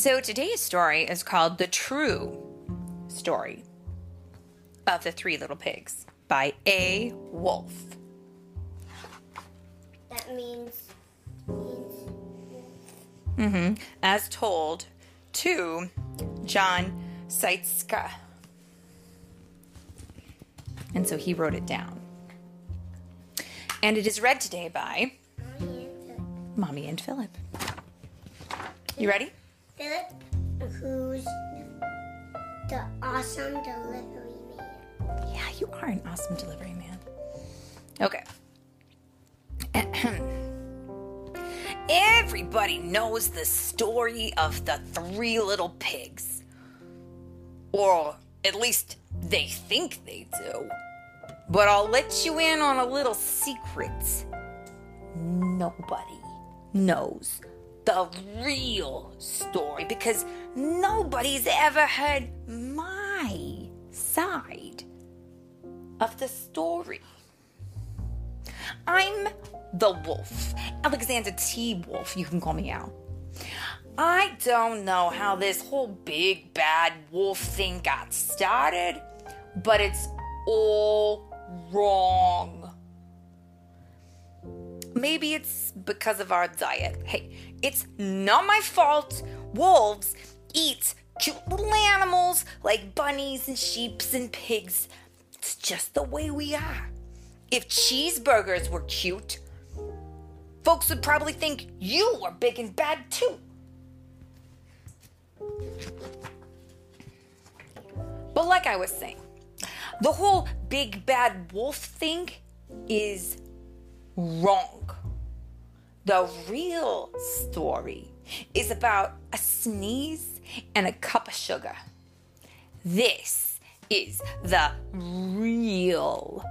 So today's story is called The True Story of the Three Little Pigs by A. Wolf. That means means hmm As told to Jon Scieszka. And so he wrote it down. And it is read today by Mommy and Philip. You ready? Philip, who's the awesome delivery man. Yeah, you are an awesome delivery man. Okay. Everybody knows the story of the three little pigs. Or at least they think they do. But I'll let you in on a little secret. Nobody knows the real story because nobody's ever heard my side of the story. I'm the wolf, Alexander T. Wolf, you can call me Al. I don't know how this whole big bad wolf thing got started, but it's all wrong. Maybe it's because of our diet. Hey, it's not my fault. Wolves eat cute little animals like bunnies and sheeps and pigs. It's just the way we are. If cheeseburgers were cute, folks would probably think you were big and bad too. But like I was saying, the whole big bad wolf thing is wrong. The real story is about a sneeze and a cup of sugar. This is the real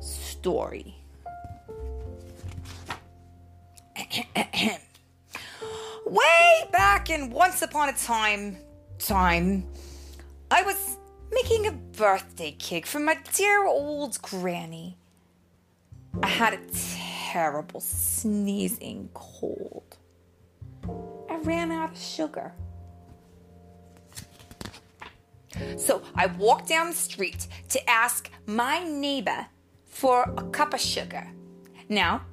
story. Way back in once upon a time, time, I was making a birthday cake for my dear old granny. I had a terrible sneezing cold. I ran out of sugar. So I walked down the street to ask my neighbor for a cup of sugar. Now,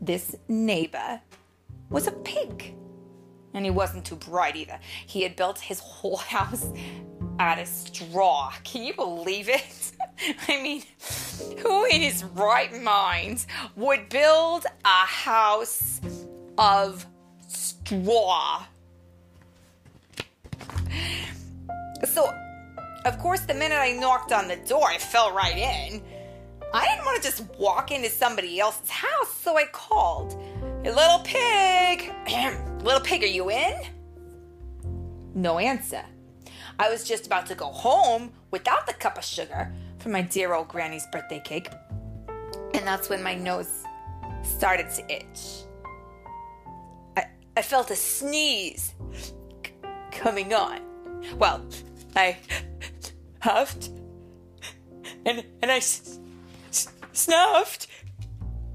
this neighbor was a pig. And he wasn't too bright either. He had built his whole house out of straw. Can you believe it? I mean, who in his right mind would build a house of straw? So, of course, the minute I knocked on the door, I fell right in. I didn't want to just walk into somebody else's house, so I called. Hey, little pig! little pig, are you in? No answer. I was just about to go home without the cup of sugar for my dear old granny's birthday cake. And that's when my nose started to itch. I, I felt a sneeze c- coming on. Well, I huffed and, and I s- s- snuffed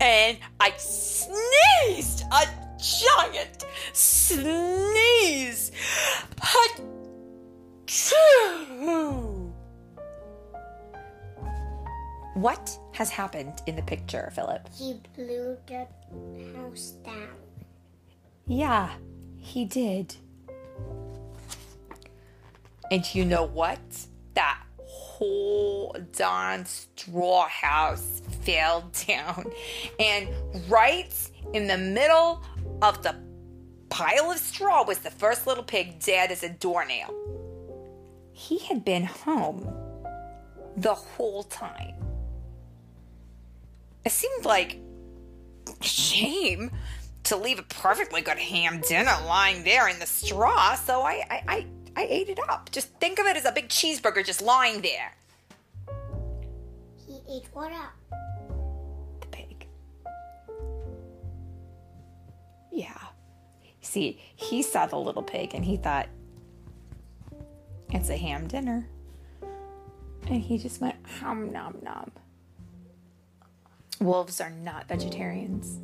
and I sneezed a giant sneeze. Achoo! What has happened in the picture, Philip? He blew the house down. Yeah, he did. And you know what? That whole darn straw house fell down. And right in the middle of the pile of straw was the first little pig dead as a doornail. He had been home the whole time. It seemed like shame to leave a perfectly good ham dinner lying there in the straw, so I, I, I, I ate it up. Just think of it as a big cheeseburger just lying there. He ate what up? The pig. Yeah. See, he saw the little pig and he thought, it's a ham dinner. And he just went, hum nom nom. Wolves are not vegetarians.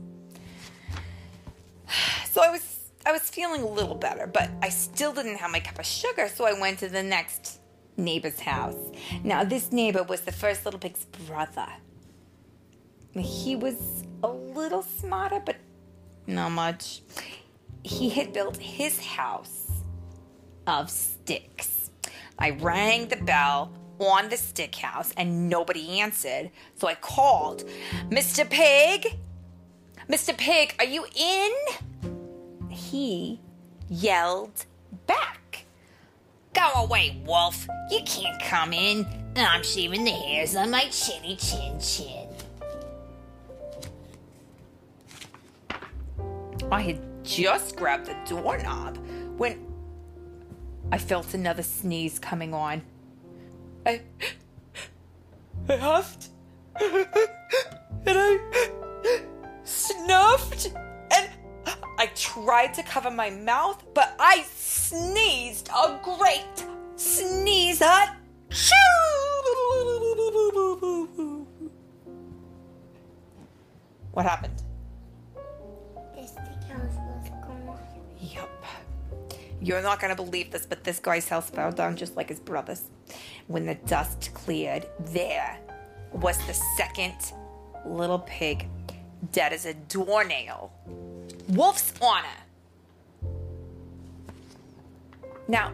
So I was I was feeling a little better, but I still didn't have my cup of sugar, so I went to the next neighbor's house. Now, this neighbor was the first little pig's brother. He was a little smarter, but not much. He had built his house of sticks. I rang the bell on the stick house and nobody answered, so I called, Mr. Pig? Mr. Pig, are you in? He yelled back. Go away, Wolf. You can't come in. I'm shaving the hairs on my chinny chin chin. I had just grabbed the doorknob when I felt another sneeze coming on. I, I huffed and I snuffed and I tried to cover my mouth, but I sneezed a great sneeze. What happened? You're not going to believe this, but this guy's house fell down just like his brother's. When the dust cleared, there was the second little pig, dead as a doornail. Wolf's honor. Now,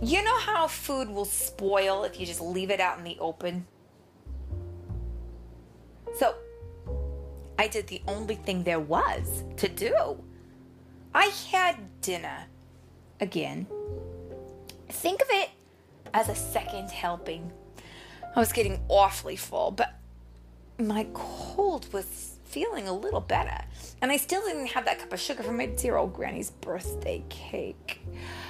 you know how food will spoil if you just leave it out in the open? So, I did the only thing there was to do. I had dinner again. Think of it as a second helping. I was getting awfully full, but my cold was feeling a little better. And I still didn't have that cup of sugar for my dear old granny's birthday cake.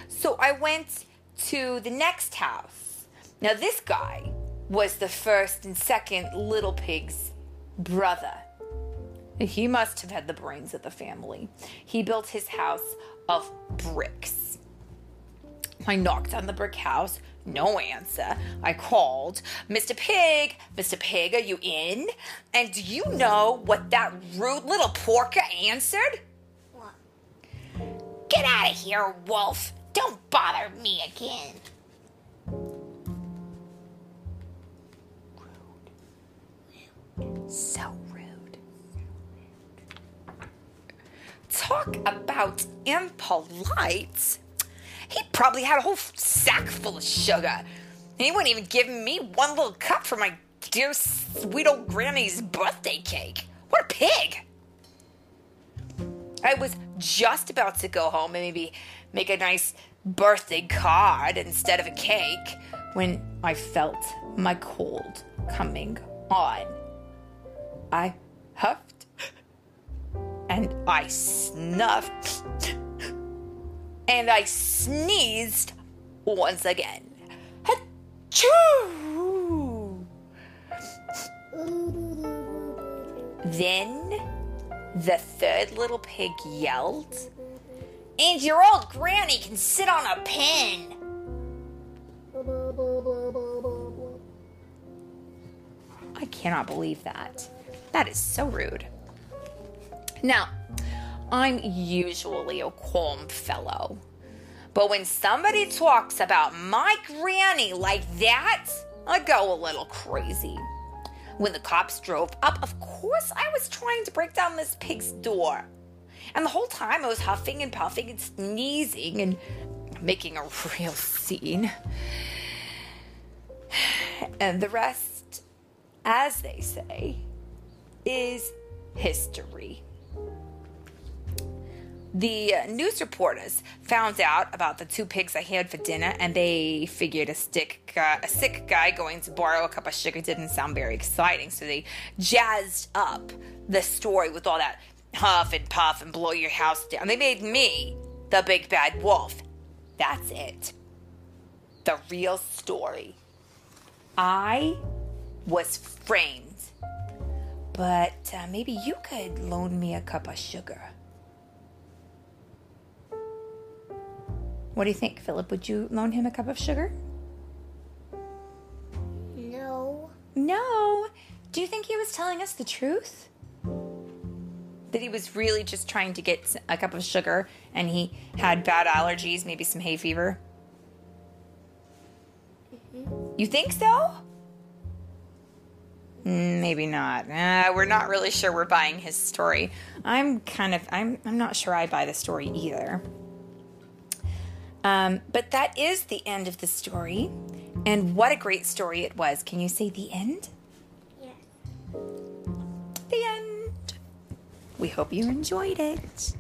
So I went to the next house. Now, this guy was the first and second little pig's brother. He must have had the brains of the family. He built his house of bricks. I knocked on the brick house. No answer. I called, Mr. Pig, Mr. Pig, are you in? And do you know what that rude little porker answered? What? Get out of here, wolf. Don't bother me again. Talk about impolite. He probably had a whole sack full of sugar. He wouldn't even give me one little cup for my dear sweet old granny's birthday cake. What a pig! I was just about to go home and maybe make a nice birthday card instead of a cake when I felt my cold coming on. I huffed and I snuffed and I sneezed once again. Achoo! Then the third little pig yelled, And your old granny can sit on a pin. I cannot believe that. That is so rude. Now, I'm usually a calm fellow. But when somebody talks about my granny like that, I go a little crazy. When the cops drove up, of course, I was trying to break down this pig's door. And the whole time I was huffing and puffing and sneezing and making a real scene. And the rest, as they say, is history. The news reporters found out about the two pigs I had for dinner, and they figured a stick, uh, a sick guy going to borrow a cup of sugar didn't sound very exciting, so they jazzed up the story with all that huff and puff and blow your house down. They made me the big bad wolf. That's it. The real story. I was framed, but uh, maybe you could loan me a cup of sugar. What do you think, Philip? Would you loan him a cup of sugar? No. No. Do you think he was telling us the truth? that he was really just trying to get a cup of sugar and he had bad allergies, maybe some hay fever? You think so? Mm, Maybe not. Uh, we're not really sure we're buying his story. I'm kind of I'm I'm not sure I buy the story either. Um, but that is the end of the story, and what a great story it was. Can you say the end? Yes. The end. We hope you enjoyed it.